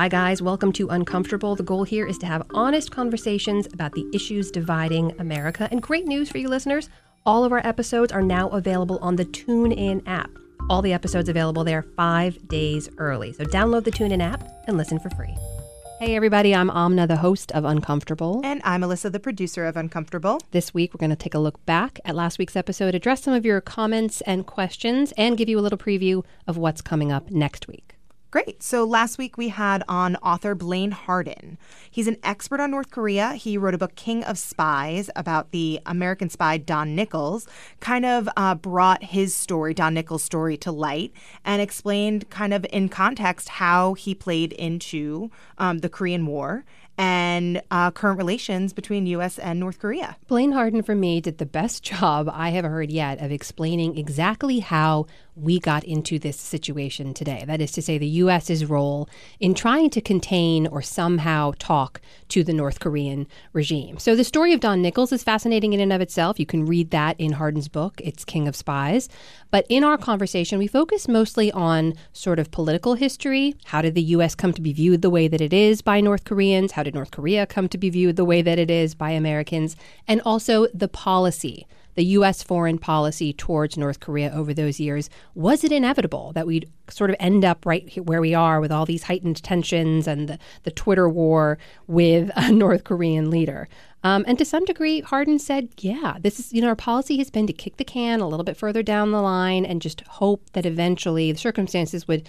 Hi, guys. Welcome to Uncomfortable. The goal here is to have honest conversations about the issues dividing America. And great news for you listeners all of our episodes are now available on the TuneIn app. All the episodes available there five days early. So download the TuneIn app and listen for free. Hey, everybody, I'm Amna, the host of Uncomfortable. And I'm Alyssa, the producer of Uncomfortable. This week, we're going to take a look back at last week's episode, address some of your comments and questions, and give you a little preview of what's coming up next week. Great. So last week we had on author Blaine Harden. He's an expert on North Korea. He wrote a book, King of Spies, about the American spy Don Nichols, kind of uh, brought his story, Don Nichols' story, to light and explained kind of in context how he played into um, the Korean War and uh, current relations between U.S. and North Korea. Blaine Harden, for me, did the best job I have heard yet of explaining exactly how we got into this situation today. That is to say, the U.S.'s role in trying to contain or somehow talk to the North Korean regime. So, the story of Don Nichols is fascinating in and of itself. You can read that in Harden's book, It's King of Spies. But in our conversation, we focus mostly on sort of political history. How did the U.S. come to be viewed the way that it is by North Koreans? How did North Korea come to be viewed the way that it is by Americans? And also the policy the U.S. foreign policy towards North Korea over those years. Was it inevitable that we'd sort of end up right where we are with all these heightened tensions and the, the Twitter war with a North Korean leader? Um, and to some degree, Harden said, yeah, this is, you know, our policy has been to kick the can a little bit further down the line and just hope that eventually the circumstances would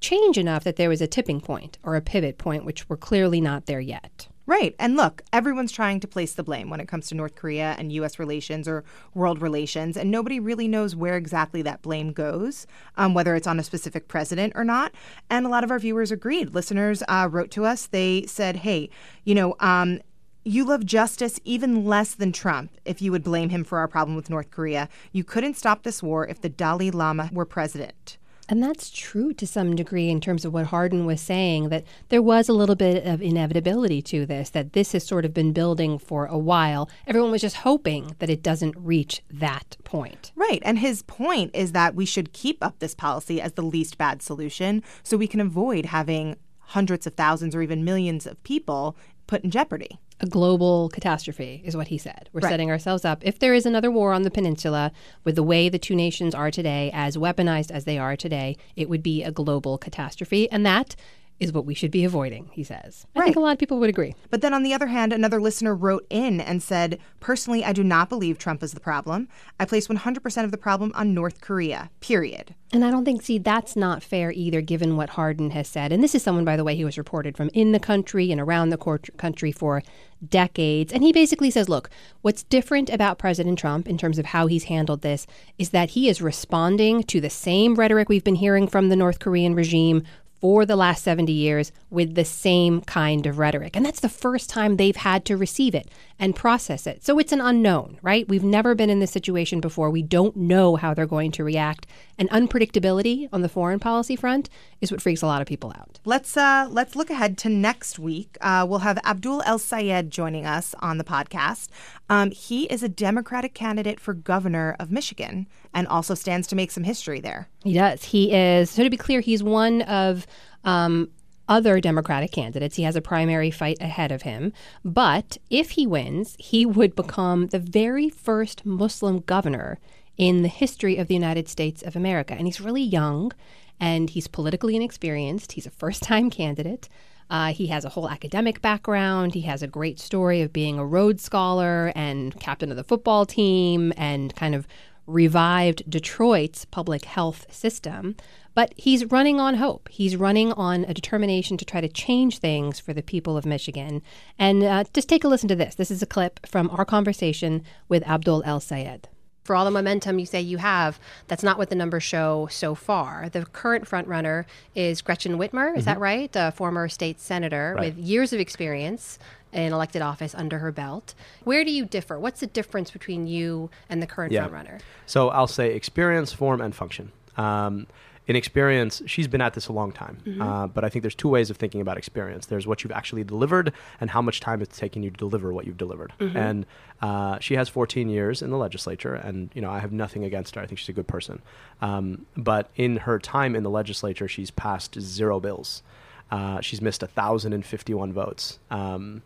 change enough that there was a tipping point or a pivot point, which we're clearly not there yet. Right. And look, everyone's trying to place the blame when it comes to North Korea and U.S. relations or world relations, and nobody really knows where exactly that blame goes, um, whether it's on a specific president or not. And a lot of our viewers agreed. Listeners uh, wrote to us. They said, hey, you know, um, you love justice even less than Trump if you would blame him for our problem with North Korea. You couldn't stop this war if the Dalai Lama were president. And that's true to some degree in terms of what Harden was saying, that there was a little bit of inevitability to this, that this has sort of been building for a while. Everyone was just hoping that it doesn't reach that point. Right. And his point is that we should keep up this policy as the least bad solution so we can avoid having hundreds of thousands or even millions of people put in jeopardy a global catastrophe, is what he said. We're right. setting ourselves up. If there is another war on the peninsula, with the way the two nations are today, as weaponized as they are today, it would be a global catastrophe. And that is what we should be avoiding, he says. I think a lot of people would agree. But then on the other hand, another listener wrote in and said, Personally, I do not believe Trump is the problem. I place 100% of the problem on North Korea, period. And I don't think, see, that's not fair either, given what Harden has said. And this is someone, by the way, who was reported from in the country and around the country for decades. And he basically says, look, what's different about President Trump in terms of how he's handled this is that he is responding to the same rhetoric we've been hearing from the North Korean regime for the last 70 years with the same kind of rhetoric. And that's the first time they've had to receive it and process it. So it's an unknown, right? We've never been in this situation before. We don't know how they're going to react. And unpredictability on the foreign policy front is what freaks a lot of people out. Let's uh, let's look ahead to next week. Uh, we'll have Abdul El Sayed joining us on the podcast. Um, he is a Democratic candidate for governor of Michigan and also stands to make some history there. He does. He is. So to be clear, he's one of um, other Democratic candidates. He has a primary fight ahead of him. But if he wins, he would become the very first Muslim governor in the history of the United States of America. And he's really young and he's politically inexperienced. He's a first time candidate. Uh, he has a whole academic background. He has a great story of being a Rhodes Scholar and captain of the football team and kind of revived Detroit's public health system. But he's running on hope. He's running on a determination to try to change things for the people of Michigan. And uh, just take a listen to this. This is a clip from our conversation with Abdul El Sayed for all the momentum you say you have, that's not what the numbers show so far. The current frontrunner is Gretchen Whitmer, is mm-hmm. that right? A former state senator right. with years of experience in elected office under her belt. Where do you differ? What's the difference between you and the current yeah. frontrunner? So I'll say experience, form, and function. Um, in experience, she's been at this a long time. Mm-hmm. Uh, but I think there's two ways of thinking about experience. There's what you've actually delivered and how much time it's taken you to deliver what you've delivered. Mm-hmm. And uh, she has 14 years in the legislature, and you know I have nothing against her. I think she's a good person. Um, but in her time in the legislature, she's passed zero bills. Uh, she's missed 1,051 votes. Um,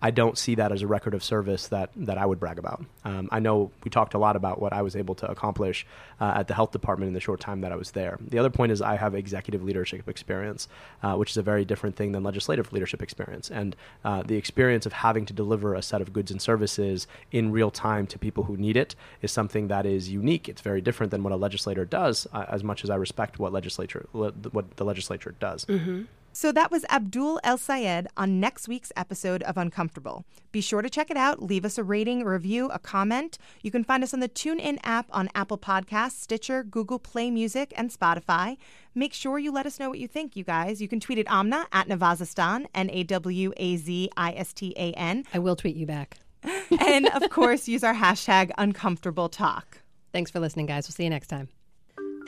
I don't see that as a record of service that, that I would brag about. Um, I know we talked a lot about what I was able to accomplish uh, at the health department in the short time that I was there. The other point is I have executive leadership experience, uh, which is a very different thing than legislative leadership experience. And uh, the experience of having to deliver a set of goods and services in real time to people who need it is something that is unique. It's very different than what a legislator does, uh, as much as I respect what legislature le- what the legislature does. Mm-hmm. So that was Abdul El Sayed on next week's episode of Uncomfortable. Be sure to check it out. Leave us a rating, a review, a comment. You can find us on the TuneIn app on Apple Podcasts, Stitcher, Google Play Music, and Spotify. Make sure you let us know what you think, you guys. You can tweet at Amna at Nawazistan, N A W A Z I S T A N. I will tweet you back. and of course, use our hashtag Uncomfortable Talk. Thanks for listening, guys. We'll see you next time.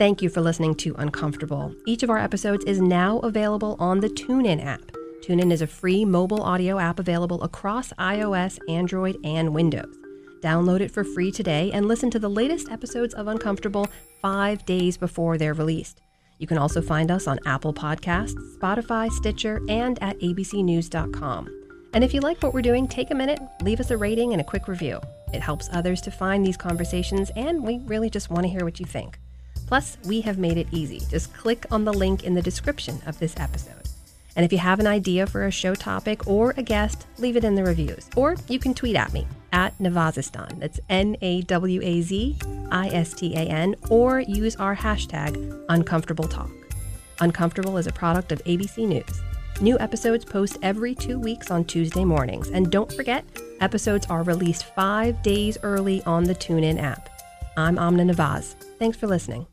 Thank you for listening to Uncomfortable. Each of our episodes is now available on the TuneIn app. TuneIn is a free mobile audio app available across iOS, Android, and Windows. Download it for free today and listen to the latest episodes of Uncomfortable five days before they're released. You can also find us on Apple Podcasts, Spotify, Stitcher, and at abcnews.com. And if you like what we're doing, take a minute, leave us a rating and a quick review. It helps others to find these conversations, and we really just want to hear what you think. Plus, we have made it easy. Just click on the link in the description of this episode. And if you have an idea for a show topic or a guest, leave it in the reviews. Or you can tweet at me at Nawazistan. That's N A W A Z I S T A N, or use our hashtag Uncomfortable Talk. Uncomfortable is a product of ABC News. New episodes post every two weeks on Tuesday mornings. And don't forget, episodes are released five days early on the TuneIn app. I'm Amna Nawaz. Thanks for listening.